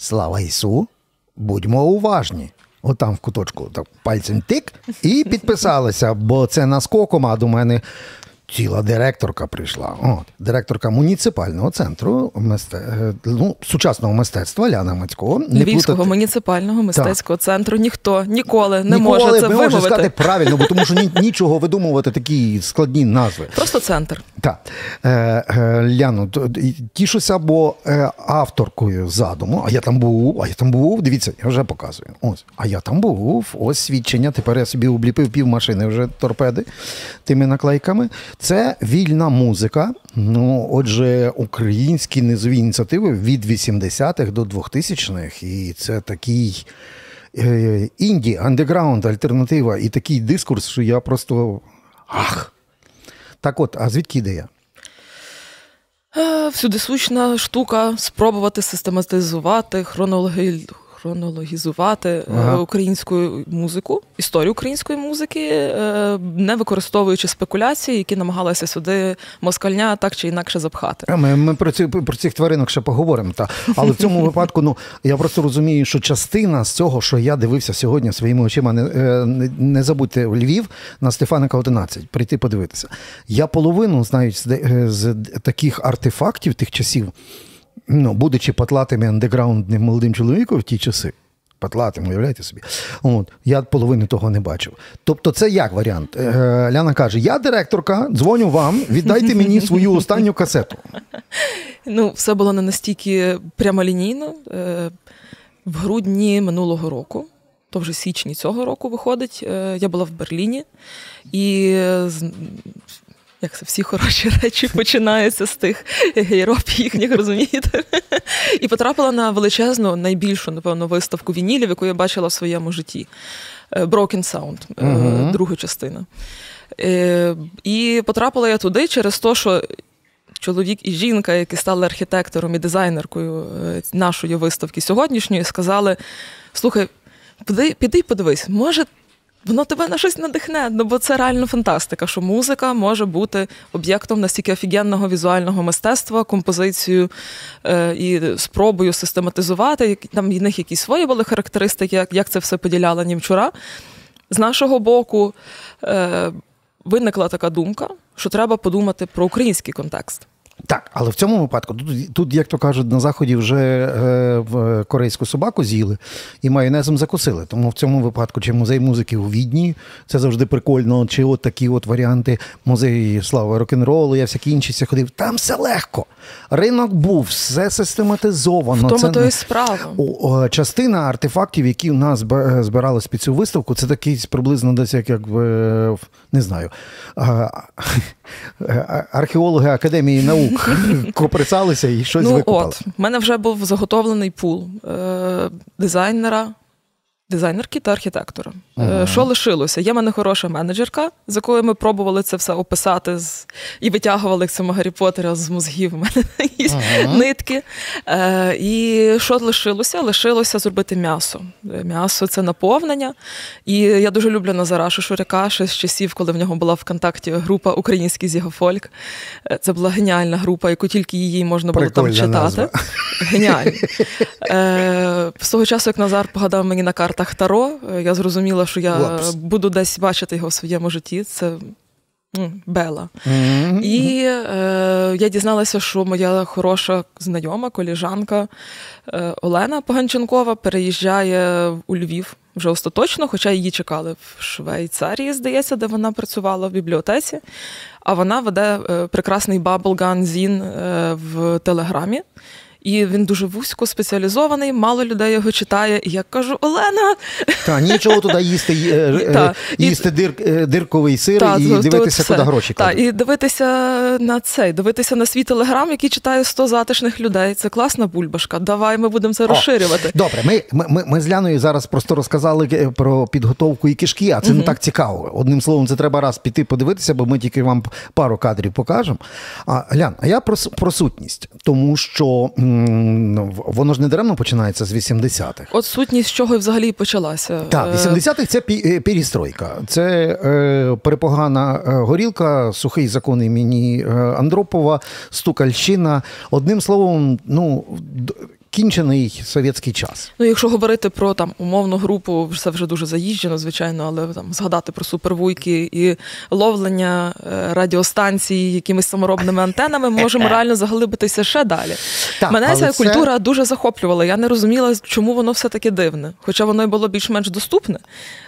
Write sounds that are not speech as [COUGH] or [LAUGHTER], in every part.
Слава Ісу, будьмо уважні. Отам в куточку так пальцем тик і підписалися, бо це наскоком, а до мене ціла директорка прийшла. От, Директорка муніципального центру мисте... Е, ну, сучасного мистецтва Ляна Мацько. Львівського муніципального мистецького так. центру ніхто ніколи не ніколи, може це вимовити. сказати правильно, бо тому що нічого видумувати такі складні назви. Просто центр. Так. Е, е, Ляно, тішуся, бо е, авторкою задуму, а я там був, а я там був, дивіться, я вже показую. Ось, а я там був, ось свідчення. Тепер я собі обліпив пів машини вже торпеди тими наклейками. Це вільна музика. Ну, отже, українські низові ініціативи від 80-х до 2000-х. І це такий е, інді, андеграунд, альтернатива і такий дискурс, що я просто ах. Так от, а звідки ідея? Е, всюди сучна штука спробувати систематизувати хронологію хронологізувати е, ага. українську музику, історію української музики, е, не використовуючи спекуляції, які намагалися сюди москальня так чи інакше запхати. Ми ми про ці про цих тваринок ще поговоримо. Та але в цьому [LAUGHS] випадку, ну я просто розумію, що частина з цього, що я дивився сьогодні своїми очима, не е, не, не забудьте Львів на Стефаника 11, прийти подивитися. Я половину знаю з, з таких артефактів тих часів ну, будучи патлатим і андеграундним молодим чоловіком в ті часи. Патлатим, уявляєте собі. От, Я половини того не бачив. Тобто, це як варіант? Е, Ляна каже: я директорка, дзвоню вам, віддайте мені свою останню касету. [LAUGHS] Ну, все було не настільки прямолінійно. Е, в грудні минулого року, то вже січні цього року виходить. Е, я була в Берліні і як це всі хороші [LAUGHS] речі починаються з тих гейроп їхніх, розумієте? І потрапила на величезну, найбільшу, напевно, виставку вінілів, яку я бачила в своєму житті. Е, Broken Sound, uh-huh. друга частина. Е, і потрапила я туди через те, що чоловік і жінка, які стали архітектором і дизайнеркою нашої виставки сьогоднішньої, сказали: слухай, піди, піди подивись, може, воно тебе на щось надихне, ну бо це реально фантастика, що музика може бути об'єктом настільки офігенного візуального мистецтва, композицією е, і спробою систематизувати. Там в них якісь свої були характеристики, як, як це все поділяла німчура. З нашого боку е, виникла така думка, що треба подумати про український контекст. Так, але в цьому випадку тут, тут як то кажуть, на заході вже е, в корейську собаку з'їли і майонезом закусили. Тому в цьому випадку, чи музей музики у Відні, це завжди прикольно, чи от такі от варіанти музеї слави рок-н-ролу, я всякі інші це ходив. Там все легко. Ринок був, все систематизовано. В тому це то і справа. О, частина артефактів, які у нас збирались під цю виставку, це такий приблизно десь як, як не знаю, [LAUGHS] археологи Академії наук [LAUGHS] коприсалися і щось ну, викупали. От, в мене вже був заготовлений пул е, дизайнера, дизайнерки та архітектора. Ага. Е, що лишилося? Є в мене хороша менеджерка, з якою ми пробували це все описати з... і витягували як цьому Гаррі Поттера з мозгів у мене [LAUGHS] ага. нитки. Е, І що лишилося? Лишилося зробити м'ясо. М'ясо це наповнення. І я дуже люблю Назара Шишуряка, ще з часів, коли в нього була в контакті група Український зігофольк. Е, це була геніальна група, яку тільки її можна було Прикольна там читати. Назва. Геніально. Е, З того часу, як Назар погадав мені на картах Таро, е, я зрозуміла що я Лапс. буду десь бачити його в своєму житті. Це Бела. Mm-hmm. І е, я дізналася, що моя хороша знайома, коліжанка е, Олена Поганченкова переїжджає у Львів вже остаточно, хоча її чекали в Швейцарії, здається, де вона працювала в бібліотеці. А вона веде е, прекрасний Bubblegum Zine е, в Телеграмі. І він дуже вузько спеціалізований, мало людей його читає. І я кажу: Олена, та нічого туди їсти, е, [LAUGHS] їсти дир, е, дирковий сир та, і дивитися, куди гроші кладуть. і дивитися на цей, дивитися на свій телеграм, який читає 100 затишних людей. Це класна бульбашка. Давай ми будемо це розширювати. Добре, ми ми, ми, ми з Ляною зараз просто розказали е, про підготовку і кишки, а це угу. не так цікаво. Одним словом, це треба раз піти подивитися, бо ми тільки вам пару кадрів покажемо. А Лян, а я про, про сутність, тому що. Ну, воно ж не даремно починається з 80-х. От сутність з чого і взагалі почалася. Так, 80-х це е, перестройка. Це е, перепогана е, горілка, сухий закон імені е, Андропова, Стукальщина. Одним словом, ну закінчений совєтський час. Ну, якщо говорити про там умовну групу, це вже дуже заїжджено, звичайно, але там згадати про супервуйки і ловлення е, радіостанцій якимись саморобними антенами, ми можемо [LAUGHS] реально заглибитися ще далі. Так, Мене ця це... культура дуже захоплювала. Я не розуміла, чому воно все таки дивне. Хоча воно й було більш-менш доступне,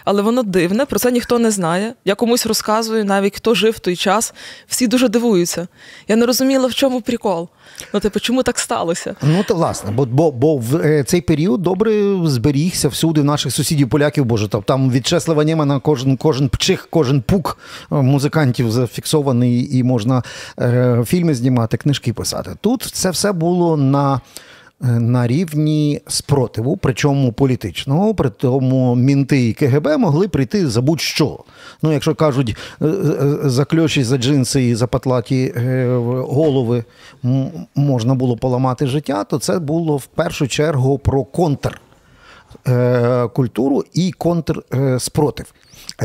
але воно дивне, про це ніхто не знає. Я комусь розказую, навіть хто жив в той час, всі дуже дивуються. Я не розуміла, в чому прикол. Ну, типу, чому так сталося? Ну, то власне, бо бо, бо в е, цей період добре зберігся всюди в наших сусідів поляків, боже, там від Чеслава Німана кожен кожен пчих, кожен пук е, музикантів зафіксований, і можна е, фільми знімати, книжки писати. Тут це все було на на рівні спротиву, причому політичного, при тому мінти і КГБ могли прийти за будь-що. Ну, якщо кажуть, е, е, за кльоші, за джинси і за патлаті е, голови можна було поламати життя, то це було в першу чергу про контркультуру і контрспротив.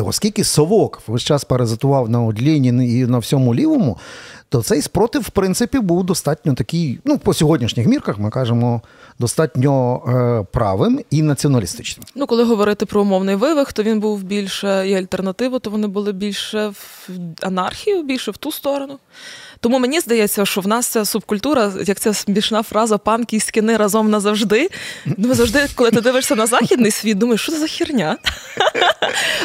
Оскільки совок весь час паразитував на Ленін і на всьому лівому, то цей спротив, в принципі, був достатньо такий, ну, по сьогоднішніх мірках ми кажемо, достатньо е, правим і націоналістичним. Ну, коли говорити про умовний вивих, то він був більше і альтернативу, то вони були більше в анархію, більше в ту сторону. Тому мені здається, що в нас ця субкультура, як ця смішна фраза панки і скини разом назавжди. Ну, завжди, коли ти дивишся на західний світ, думаєш, що це за херня?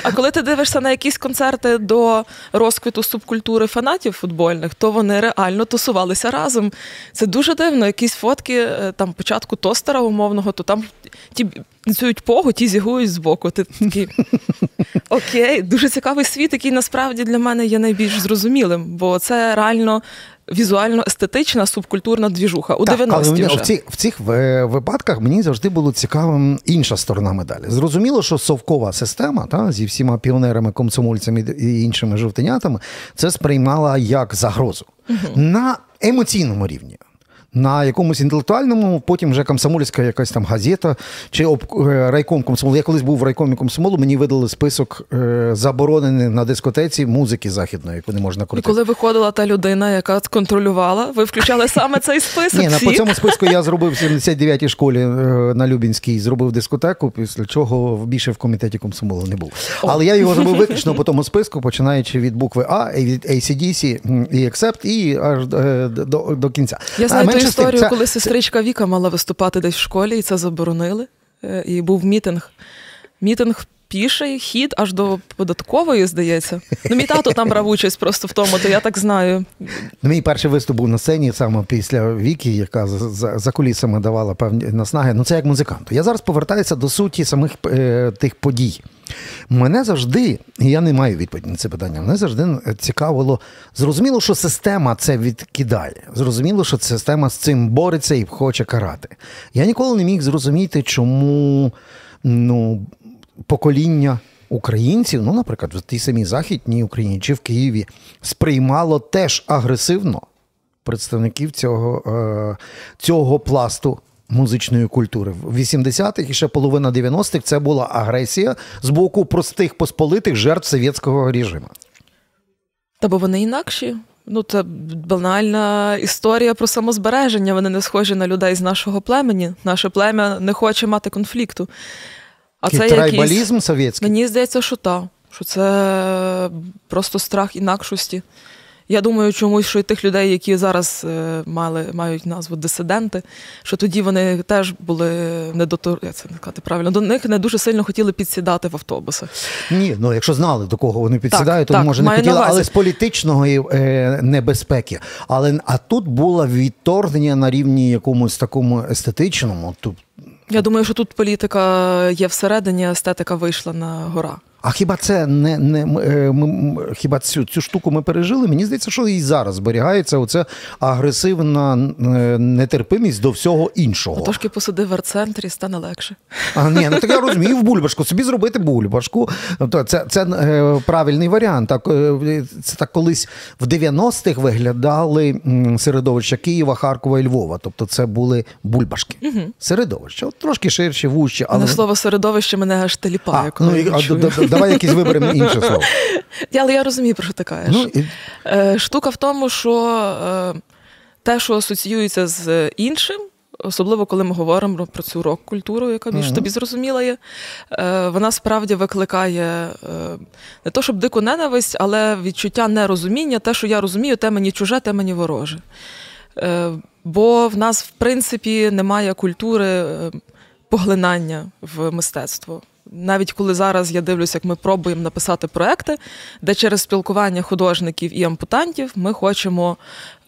А коли ти дивишся на якісь концерти до розквіту субкультури фанатів футбольних, то вони реально тусувалися разом. Це дуже дивно. Якісь фотки е, там початку тостера умовного, то там ті танцюють погу, ті зігують збоку. Ти такий окей, дуже цікавий світ, який насправді для мене є найбільш зрозумілим, бо це реально. Візуально естетична субкультурна двіжуха у 90-ті вже. в цих в цих випадках мені завжди було цікавим інша сторона медалі. Зрозуміло, що совкова система та зі всіма піонерами, комсомольцями і іншими жовтенятами це сприймала як загрозу угу. на емоційному рівні на якомусь інтелектуальному, потім вже комсомольська якась там газета чи об е, райком комсомолу. Я колись був в райкомі комсомолу, мені видали список е, заборонений на дискотеці музики західної, яку не можна крутити. І коли виходила та людина, яка контролювала, ви включали саме цей список? Ні, на по цьому списку я зробив в 79-й школі е, на Любінській, зробив дискотеку, після чого більше в комітеті комсомолу не був. Але я його зробив виключно по тому списку, починаючи від букви А, від ACDC і Accept, і аж до, до кінця. Я знаю ту історію, це... коли сестричка Віка мала виступати десь в школі, і це заборонили. Е, і був мітинг. Мітинг піший хід аж до податкової, здається. Ну, мій тато там брав участь просто в тому, то я так знаю. Ну, мій перший виступ був на сцені саме після Віки, яка за за кулісами давала певні наснаги. Ну це як музиканту. Я зараз повертаюся до суті самих е, тих подій. Мене завжди, і я не маю відповіді на це питання, мене завжди цікавило. Зрозуміло, що система це відкидає. Зрозуміло, що система з цим бореться і хоче карати. Я ніколи не міг зрозуміти, чому ну, покоління українців, ну, наприклад, в тій самій Західній Україні чи в Києві, сприймало теж агресивно представників цього, е, цього пласту. Музичної культури в 80-х і ще половина 90-х це була агресія з боку простих посполитих жертв совєтського режиму. Та бо вони інакші. Ну, це банальна історія про самозбереження. Вони не схожі на людей з нашого племені. Наше плем'я не хоче мати конфлікту. А це якийсь... совєтський? Мені здається, що так. Що це просто страх інакшості. Я думаю, чомусь, що і тих людей, які зараз е, мали, мають назву дисиденти, що тоді вони теж були не до я це не сказати правильно, до них не дуже сильно хотіли підсідати в автобусах. Ні, ну якщо знали, до кого вони підсідають, так, то так, може не хотіли, але з політичного е, небезпеки. Але а тут було відторгнення на рівні якомусь такому естетичному. Тут я думаю, що тут політика є всередині, естетика вийшла на гора. А хіба це не не е, ми, хіба цю цю штуку ми пережили? Мені здається, що і зараз зберігається оця агресивна е, нетерпимість до всього іншого. А трошки посиди в арт-центрі, стане легше. А ні, ну так я розумію в бульбашку. Собі зробити бульбашку. Тобто це це е, правильний варіант. Так це так колись в 90-х виглядали середовища Києва, Харкова і Львова. Тобто, це були бульбашки. Угу. Середовища, От трошки ширші, вужчі. Але слово середовище мене аж теліпає. коли ну, а, давай якісь виберемо інше слово. [LAUGHS] Але я розумію, про що ти кажеш. Ну, і... Е, штука в тому, що е, те, що асоціюється з іншим, особливо коли ми говоримо про цю рок-культуру, яка більш uh-huh. тобі зрозуміла є, е, вона справді викликає е, не то, щоб дику ненависть, але відчуття нерозуміння, те, що я розумію, те мені чуже, те мені вороже. Бо в нас, в принципі, немає культури поглинання в мистецтво. Навіть коли зараз я дивлюся, як ми пробуємо написати проекти, де через спілкування художників і ампутантів ми хочемо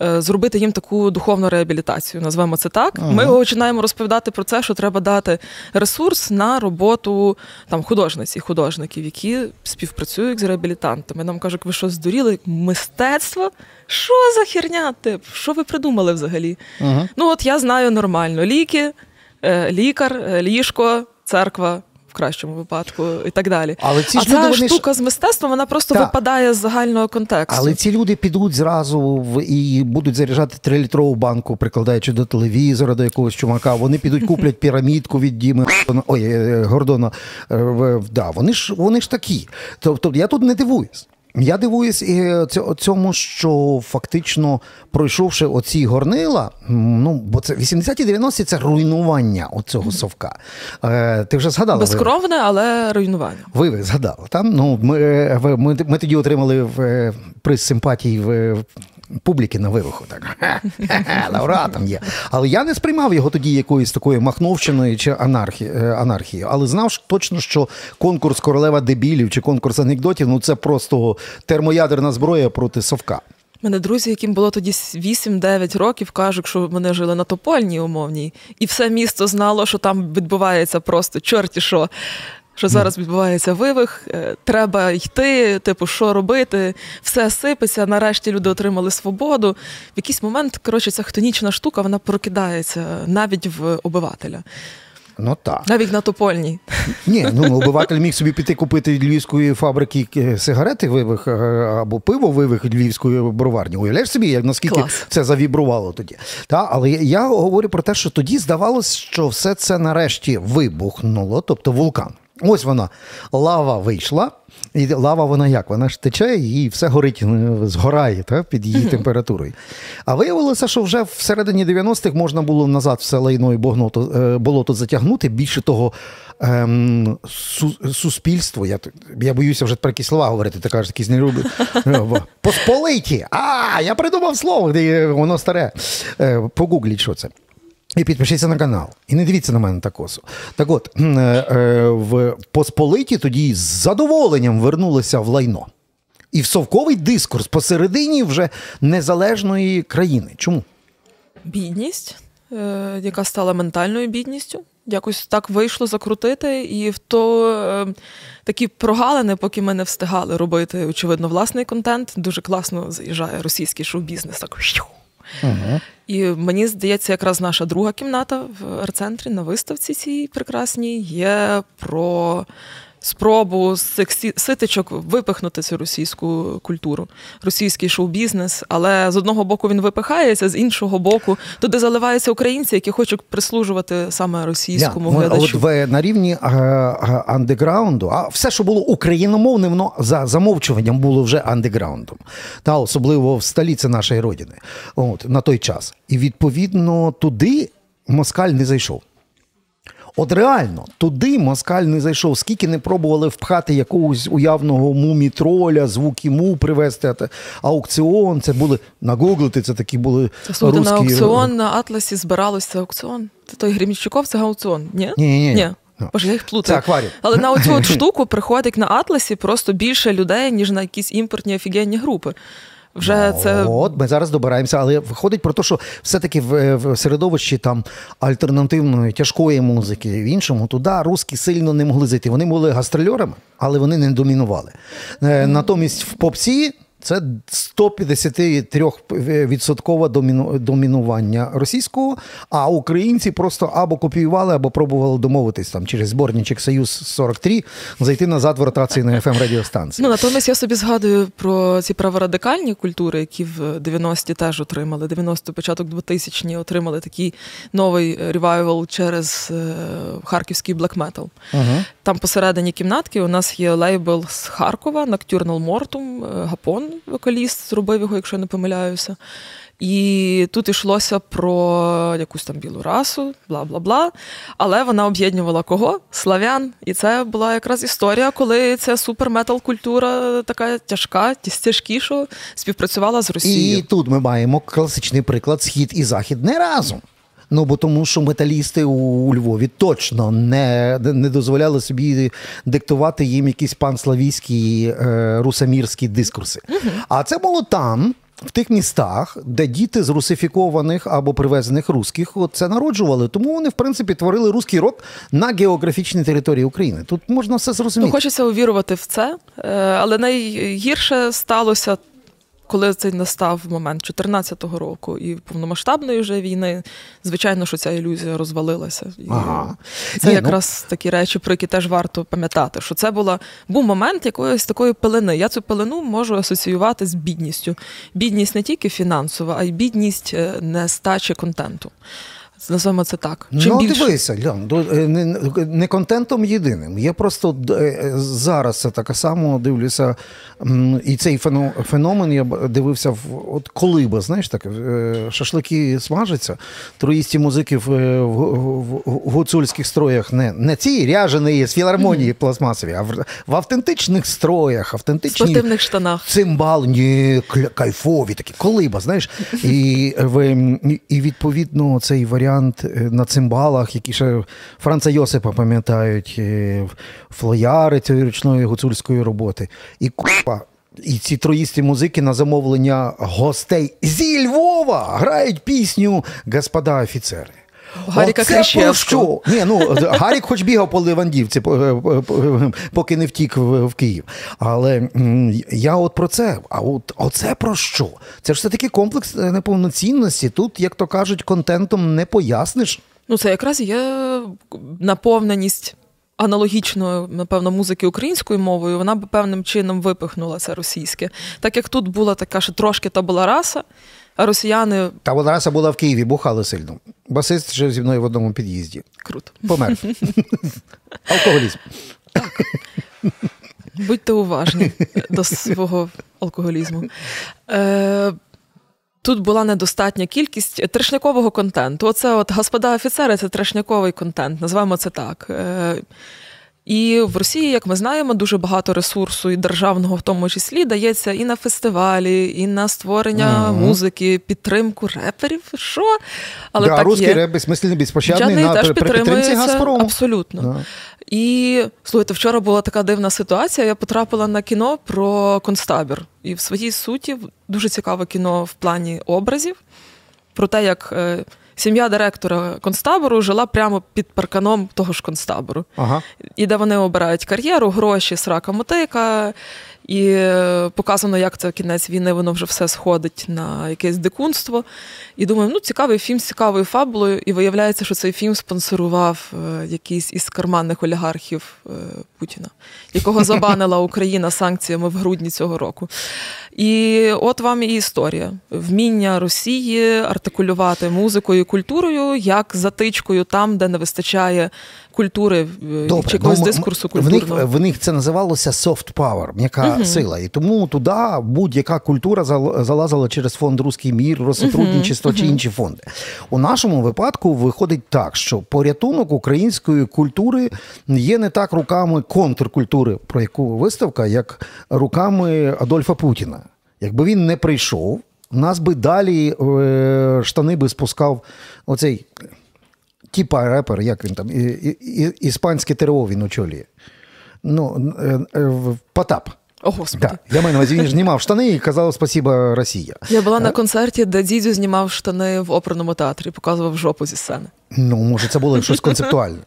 е, зробити їм таку духовну реабілітацію. Назвемо це так. Ага. Ми починаємо розповідати про це, що треба дати ресурс на роботу там художниць і художників, які співпрацюють з реабілітантами. Нам кажуть, ви що здуріли? Мистецтво? Що за херня? Тип? Що ви придумали взагалі? Ага. Ну от я знаю нормально: ліки, е, лікар, е, ліжко, церква в кращому випадку і так далі. Але ці а ця люди, штука вони... з мистецтвом вона просто так. випадає з загального контексту. Але ці люди підуть зразу в і будуть заряджати трилітрову банку, прикладаючи до телевізора, до якогось чумака. Вони підуть куплять [LAUGHS] пірамідку від Діми ой, е, Гордона. Е, да, Вони ж вони ж такі. Тобто я тут не дивуюсь. Я дивуюсь цьому, що фактично пройшовши оці горнила, ну бо це 80-ті 90-ті це руйнування оцього совка. Е, Ти вже згадала безкровне, але руйнування. Ви ви згадали там. Ну ми ми, ми тоді отримали в приз симпатії в публіки на вивиху. Так лауреатом є. Але я не сприймав його тоді якоюсь такою махновщиною чи анархі... Е, анархією. Але знав точно, що конкурс королева дебілів чи конкурс анекдотів ну це просто термоядерна зброя проти совка. Мене друзі, яким було тоді 8-9 років, кажуть, що вони жили на Топольній умовній, і все місто знало, що там відбувається просто чорті що. Що зараз відбувається вивих, е, треба йти, типу, що робити, все сипеться. Нарешті люди отримали свободу. В якийсь момент, коротше, ця хтонічна штука вона прокидається навіть в обивателя. Ну так. Навіть на топольній. Ні, ну обиватель міг собі піти купити львівської фабрики е, сигарети вивих е, або пиво вивих львівської броварні. Уявляєш собі, як наскільки Клас. це завібрувало тоді. Та, Але я говорю про те, що тоді здавалось, що все це нарешті вибухнуло, тобто вулкан. Ось вона, лава вийшла, і лава вона як? Вона ж тече і все горить, е, згорає та, під її [LAUGHS] температурою. А виявилося, що вже всередині 90-х можна було назад все лайно і болото, е, болото затягнути. Більше того, ем, су, суспільство, я я боюся вже про якісь слова говорити, ти кажеш, якісь не люблю. [LAUGHS] Е, посполиті! А, я придумав слово, де воно старе. Погугліть, що це. І підпишіться на канал. І не дивіться на мене так косо. Так от, [CLEARS THROAT] е, е, в Посполиті тоді з задоволенням вернулися в лайно. І в совковий дискурс посередині вже незалежної країни. Чому? Бідність, е, яка стала ментальною бідністю. Якось так вийшло закрутити, і в то такі прогалини, поки ми не встигали робити, очевидно, власний контент. Дуже класно заїжджає російський шоу-бізнес. Так Угу. І мені здається, якраз наша друга кімната в арт-центрі на виставці цій прекрасній є про спробу з цих ситичок випихнути цю російську культуру, російський шоу-бізнес. Але з одного боку він випихається, з іншого боку, туди заливаються українці, які хочуть прислужувати саме російському yeah, глядачу. От в на рівні андеграунду, а все, що було україномовним, воно за замовчуванням було вже андеграундом, та особливо в столиці нашої родини, от на той час. І відповідно туди москаль не зайшов. От реально, туди москаль не зайшов, скільки не пробували впхати якогось уявного мумі-троля, звуки му привезти, аукціон. Це були нагуглити, це такі були. Слухайте, на аукціон на Атласі збиралося аукціон. Це той Гремічуков, це аукціон. Ні? Ні, ні. ні. Боже, я їх плутаю. Це. Але на оцю [LAUGHS] штуку приходить на Атласі просто більше людей, ніж на якісь імпортні офігенні групи. Вже це от ми зараз добираємося, але виходить про те, що все-таки в, в середовищі там альтернативної тяжкої музики в іншому туди русські сильно не могли зайти. Вони були гастрольорами, але вони не домінували. Мм. Натомість в попсі це 153% доміну, домінування російського, а українці просто або копіювали, або пробували домовитись там через зборничок Союз 43 зайти назад в ротації на fm радіостанції. Ну натомість я собі згадую про ці праворадикальні культури, які в 90-ті теж отримали. 90 початок 2000-ні отримали такий новий revival через е, харківський блекметал. Угу. Там посередині кімнатки у нас є лейбл з Харкова, Nocturnal Mortum, Гапон вокаліст зробив його, якщо я не помиляюся. І тут йшлося про якусь там білу расу, бла бла бла. Але вона об'єднувала кого? Славян. І це була якраз історія, коли ця суперметал культура така тяжка, тяжкіша, співпрацювала з Росією. І тут ми маємо класичний приклад схід і захід не разом. Ну бо тому, що металісти у Львові точно не не дозволяли собі диктувати їм якісь панславійські е, русамірські дискурси. Угу. А це було там. В тих містах, де діти з русифікованих або привезених русських це народжували, тому вони в принципі творили русський рок на географічній території України. Тут можна все зрозуміти. Ну, Хочеться увірувати в це, е, але найгірше сталося коли цей настав момент 2014 року і повномасштабної вже війни, звичайно, що ця ілюзія розвалилася. І ага. Це Ні, ну якраз ну... такі речі, про які теж варто пам'ятати, що це була був момент якоїсь такої пелени. Я цю пелену можу асоціювати з бідністю. Бідність не тільки фінансова, а й бідність е, нестачі контенту. Називаємо це так. Чим ну, більше... дивися, Лян, е, не, не контентом єдиним. Я просто е, зараз це так само дивлюся, і цей феномен я дивився в от колиба, знаєш так, е, шашлики смажаться, троїсті музики в, в, в, в гуцульських строях, не не ці ряжені з філармонії mm-hmm. пластмасові, а в, в автентичних строях, автентичні спортивних штанах. Цимбал, ні, кайфові такі, колиба, знаєш. І, і відповідно цей варіант варіант е, на цимбалах, які ще Франца Йосипа пам'ятають, е, флояри цієї ручної гуцульської роботи. І купа. І ці троїсті музики на замовлення гостей зі Львова грають пісню Господа офіцери. Гаріка Кричевського. Ні, ну Гарік хоч бігав по Левандівці, е, поки не втік в Київ. Але я от про це. А от оце про що? Це ж все таки комплекс е, неповноцінності. Тут, як то кажуть, контентом не поясниш. Ну, це якраз є наповненість. Аналогічною, напевно, музики українською мовою, вона б певним чином випихнула це російське. Так як тут була така, що трошки та була раса, а росіяни. Та вона раса була в Києві, бухали сильно. Басист жив зі мною в одному під'їзді. Круто. Помер. [LAUGHS] Алкоголізм. Так. Будьте уважні до свого алкоголізму. Е, Тут була недостатня кількість трешнякового контенту. Оце от господа офіцери це трешняковий контент, називаємо це так. Е, і в Росії, як ми знаємо, дуже багато ресурсу і державного, в тому числі, дається і на фестивалі, і на створення mm-hmm. музики, підтримку реперів. Що? Але да, так русський є. реп безсмисленний, безпощадний на теж при підтримці Газпрому. Абсолютно. Да. І слухайте, вчора була така дивна ситуація. Я потрапила на кіно про концтабір. І в своїй суті дуже цікаве кіно в плані образів, про те, як. Сім'я директора концтабору жила прямо під парканом того ж концтабору. Ага. І де вони обирають кар'єру, гроші, срака мотика. І е, показано, як це кінець війни, воно вже все сходить на якесь дикунство. І думаю, ну цікавий фільм з цікавою фабулою. І виявляється, що цей фільм спонсорував е, якийсь із карманних олігархів е, Путіна, якого [LAUGHS] забанила Україна санкціями в грудні цього року. І от вам і історія: вміння Росії артикулювати музикою і культурою як затичкою там, де не вистачає культури е, Добре, чи якогось ну, дискурсу культурного. В них, в них це називалося soft power, м'яка uh сила. І тому туди будь-яка культура залазила через фонд Руський мір, розсотрудничество uh чи інші фонди. У нашому випадку виходить так, що порятунок української культури є не так руками контркультури, про яку виставка, як руками Адольфа Путіна. Якби він не прийшов, нас би далі е, штани би спускав оцей типа репер, як він там, і, і, іспанське ТРО він очолює. Ну, е, е, Потап. О, Господи. Да. Я маю на увазі, він знімав штани і казав спасіба Росія. Я була на концерті, де Дідзю знімав штани в оперному театрі, показував жопу зі сцени. Ну, може, це було щось концептуальне.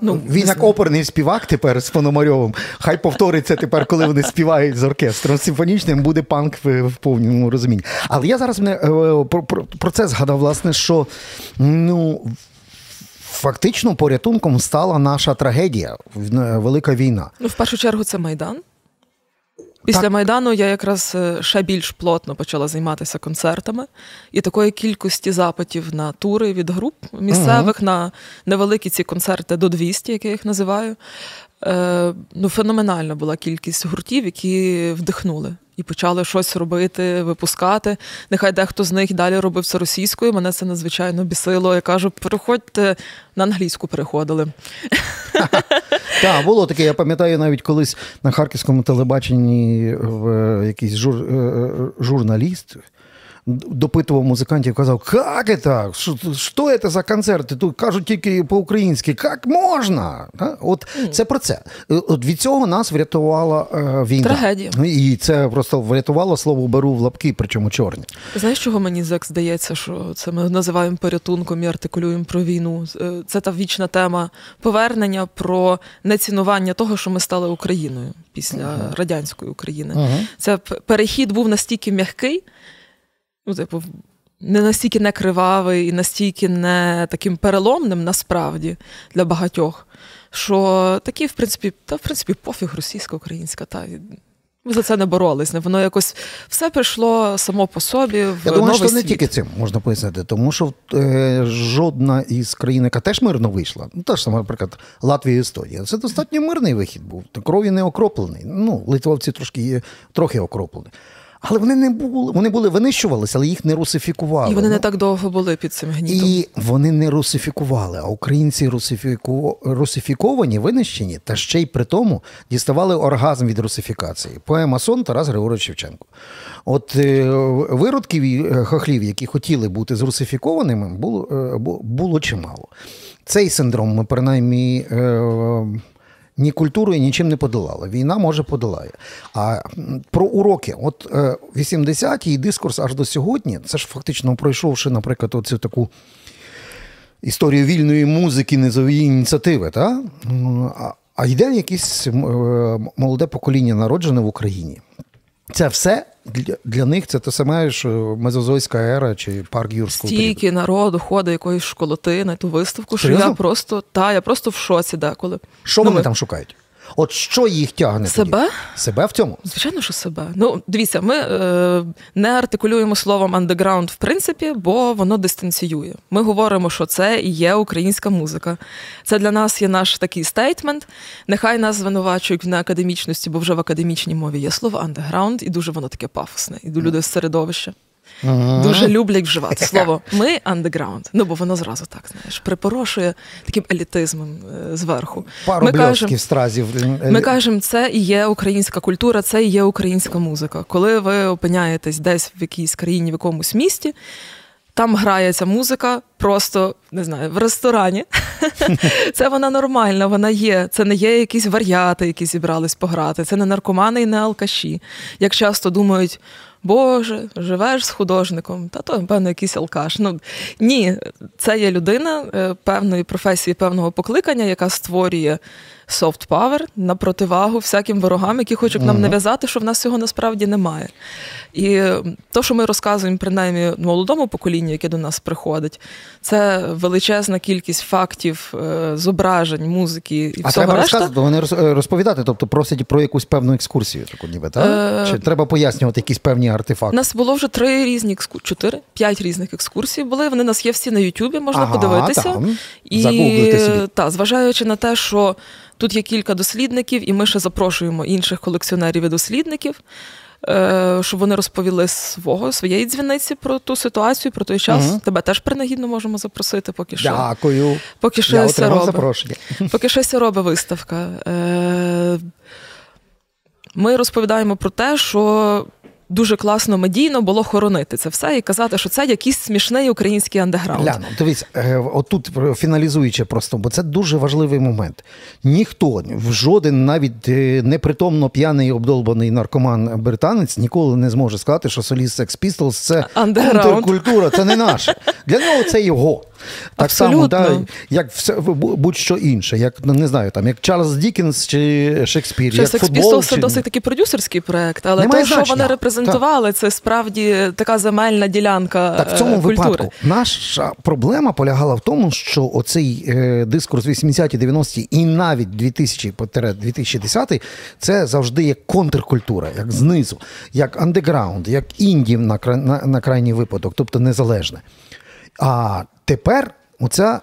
Ну, Він як оперний співак тепер з Пономарьовим. Хай повториться тепер, коли вони співають з оркестром симфонічним, буде панк в, в повному розумінні. Але я зараз мене, про, про, про це згадав, власне, що ну, фактично порятунком стала наша трагедія, велика війна. Ну, в першу чергу, це Майдан. Після так. Майдану я якраз е, ще більш плотно почала займатися концертами, і такої кількості запитів на тури від груп місцевих uh на невеликі ці концерти до 200, як я їх називаю. Е, ну, Феноменальна була кількість гуртів, які вдихнули і почали щось робити, випускати. Нехай дехто з них далі робив це російською. Мене це надзвичайно бісило. Я кажу, переходьте на англійську переходили. [LAUGHS] Так, було таке. Я пам'ятаю навіть колись на харківському телебаченні якийсь жур, е, е, журналіст допитував музикантів, казав, як це? Що це за концерти? Тут кажуть тільки по-українськи, як можна? От це про це. От Від цього нас врятувала е, війна. Трагедія. І це просто врятувало слово беру в лапки, причому чорні. Знаєш, чого мені зек здається, що це ми називаємо порятунком і артикулюємо про війну. Е, це та вічна тема повернення про нецінування того, що ми стали Україною після uh-huh. радянської України. Uh-huh. Це перехід був настільки м'який ну, типу, не настільки не кривавий і настільки не таким переломним насправді для багатьох, що такі, в принципі, та в принципі пофіг російсько-українська. та ми за це не боролись. Воно якось все прийшло само по собі. в Я думаю, що світ. не тільки цим можна пояснити, тому що е, жодна із країн, яка теж мирно вийшла, ну теж саме, наприклад, Латвія і Естонія, це достатньо мирний вихід був. Крові не окроплений. Ну, литовці трошки трохи окроплені. Але вони не були, вони були винищувалися, але їх не русифікували. І вони ну, не так довго були під цим гнітом. І вони не русифікували, а українці русифіку... русифіковані, винищені, та ще й при тому діставали оргазм від русифікації. Поема Сон Тарас Григорович Шевченко. От е, виродків і е, хохлів, які хотіли бути зрусифікованими, було, е, було чимало. Цей синдром ми принаймні. Е, ні культурою нічим не подолала. Війна може подолає. А про уроки, от 80-ті і дискурс аж до сьогодні, це ж фактично пройшовши, наприклад, оцю таку. Історію вільної музики, низової ініціативи, та? а, а йде якесь е, молоде покоління народжене в Україні. Це все для для них це те саме, що Мезозойська ера чи парк юрського Стільки періоду. народу ходить якоїсь школоти на ту виставку, Серйозно? що я просто та я просто в шоці деколи. Що ну, вони ми... там шукають? От що їх тягне? Себе? Тоді? Себе в цьому? Звичайно, що себе. Ну, дивіться, ми е, не артикулюємо словом андеграунд, в принципі, бо воно дистанціює. Ми говоримо, що це і є українська музика. Це для нас є наш такий стейтмент. Нехай нас звинувачують в неакадемічності, бо вже в академічній мові є слово андеграунд, і дуже воно таке пафосне. І люди з середовища. Uh-huh. Дуже люблять вживати слово ми андеграунд. Ну бо воно зразу так знаєш, припорошує таким елітизмом е, зверху. Пару ми кажемо, стразів. Ми кажемо, це і є українська культура, це і є українська музика. Коли ви опиняєтесь десь в якійсь країні, в якомусь місті. Там грається музика, просто не знаю, в ресторані. [LAUGHS] Це вона нормальна, вона є. Це не є якісь варіати, які зібрались пограти. Це не наркомани і не алкаші. Як часто думають, Боже, живеш з художником, та то, певно, якийсь алкаш. Ну ні, це є людина е, певної професії, певного покликання, яка створює soft power на противагу всяким ворогам, які хочуть нам нав'язати, що в нас цього насправді немає. І то, що ми розказуємо, принаймні молодому поколінню, яке до нас приходить, це величезна кількість фактів, е, зображень, музики і а всього треба решта. розказувати, вони е, розповідати, тобто просять про якусь певну екскурсію, таку ніби, так? Е... Чи треба пояснювати якісь певні артефакти? У нас було вже три різні екскурсії, чотири, п'ять різних екскурсій були. Вони у нас є всі на Ютубі, можна ага, подивитися. Там. І та, зважаючи на те, що тут є кілька дослідників, і ми ще запрошуємо інших колекціонерів і дослідників. Е, щоб вони розповіли свого своєї дзвіниці про ту ситуацію, про той час. Угу. Тебе теж принагідно можемо запросити, поки що. Дякую. Поки що запрошення. [LAUGHS] [LAUGHS] Поки щось робить виставка. Е, ми розповідаємо про те, що дуже класно медійно було хоронити це все і казати, що це якийсь смішний український андеграунд. Ляно, дивіться, е, отут фіналізуючи просто, бо це дуже важливий момент. Ніхто, жоден навіть е, непритомно п'яний обдолбаний наркоман британець ніколи не зможе сказати, що соліст Sex Pistols – це контркультура, це не наше. Для нього це його. Так само, да, як все будь-що інше, як не знаю, там як Чарльз Дікінс чи Шекспір. Що як футбол, це досить такий продюсерський проект, але те, що вони репрезентували, так. це справді така земельна ділянка. Так в цьому е, культури. випадку наша проблема полягала в тому, що оцей е, дискурс 80-ті, 90-ті і навіть 2000-2010 це завжди як контркультура, як знизу, як андеграунд, як інді на, на, на крайній випадок, тобто незалежне. А тепер оця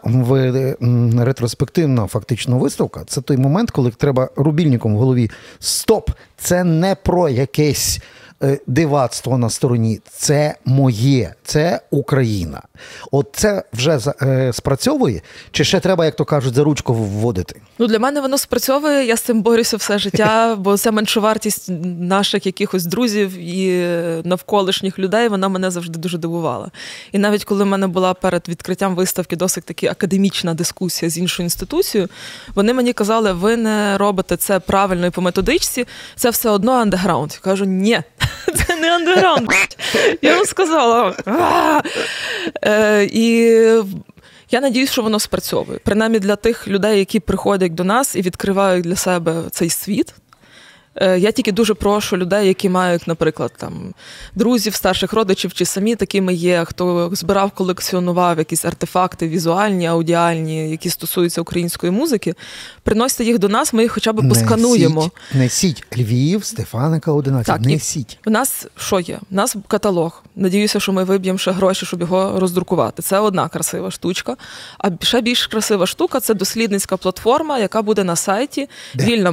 ретроспективна фактично виставка це той момент, коли треба рубільником в голові стоп! Це не про якесь. Е, дивацтво на стороні це моє, це Україна. От це вже е, спрацьовує, чи ще треба, як то кажуть, за ручку вводити? Ну для мене воно спрацьовує. Я з цим борюся все життя, [LAUGHS] бо це меншовартість наших якихось друзів і навколишніх людей. Вона мене завжди дуже дивувала. І навіть коли в мене була перед відкриттям виставки досить таки академічна дискусія з іншою інституцією, вони мені казали, ви не робите це правильно і по методичці, це все одно андеграунд. Я кажу, ні. [LAUGHS] Це не андеграунд. Я вам сказала. Е, І я надіюсь, що воно спрацьовує. Принаймні для тих людей, які приходять до нас і відкривають для себе цей світ. Е, я тільки дуже прошу людей, які мають, наприклад, там друзів, старших родичів чи самі такими є, хто збирав, колекціонував якісь артефакти візуальні, аудіальні, які стосуються української музики. Приносьте їх до нас, ми їх хоча б поскануємо. Несіть Львів, Стефаника 11. Так, Несіть. У нас що є? У нас каталог. Надіюся, що ми виб'ємо ще гроші, щоб його роздрукувати. Це одна красива штучка. А ще більш красива штука це дослідницька платформа, яка буде на сайті вільна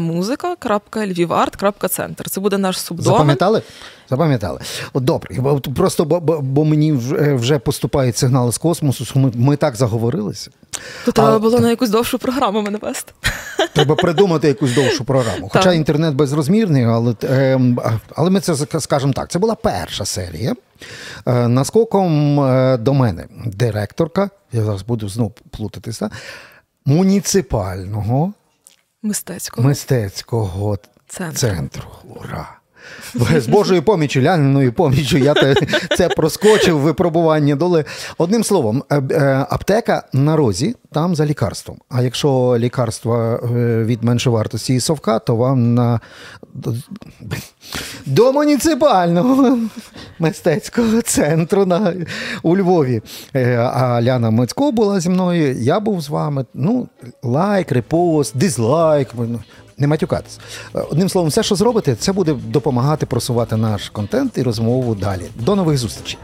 art.центр. Це буде наш субдомен. Запам'ятали? Запам'ятали. Добре. Просто бо, бо, бо мені вже поступають сигнали з космосу, що ми, ми так заговорилися. То треба було на якусь довшу програму мене вести. [LAUGHS] Треба придумати якусь довшу програму. Хоча так. інтернет безрозмірний, але ем, але ми це скажемо так. Це була перша серія. Е, наскоком е, до мене директорка, я зараз буду знову плутатися, муніципального мистецького мистецького центру. центру. Ура! З Божою помічю, ляниною помічю, я те, це проскочив випробування доли. Одним словом, е, е, аптека на розі там за лікарством. А якщо лікарство е, від меншовартості і совка, то вам на до муніципального мистецького центру на, у Львові. А Ляна Мицько була зі мною, я був з вами. Ну, лайк, репост, дизлайк не матюкатись. Е, одним словом, все, що зробите, це буде допомагати просувати наш контент і розмову далі. До нових зустрічей.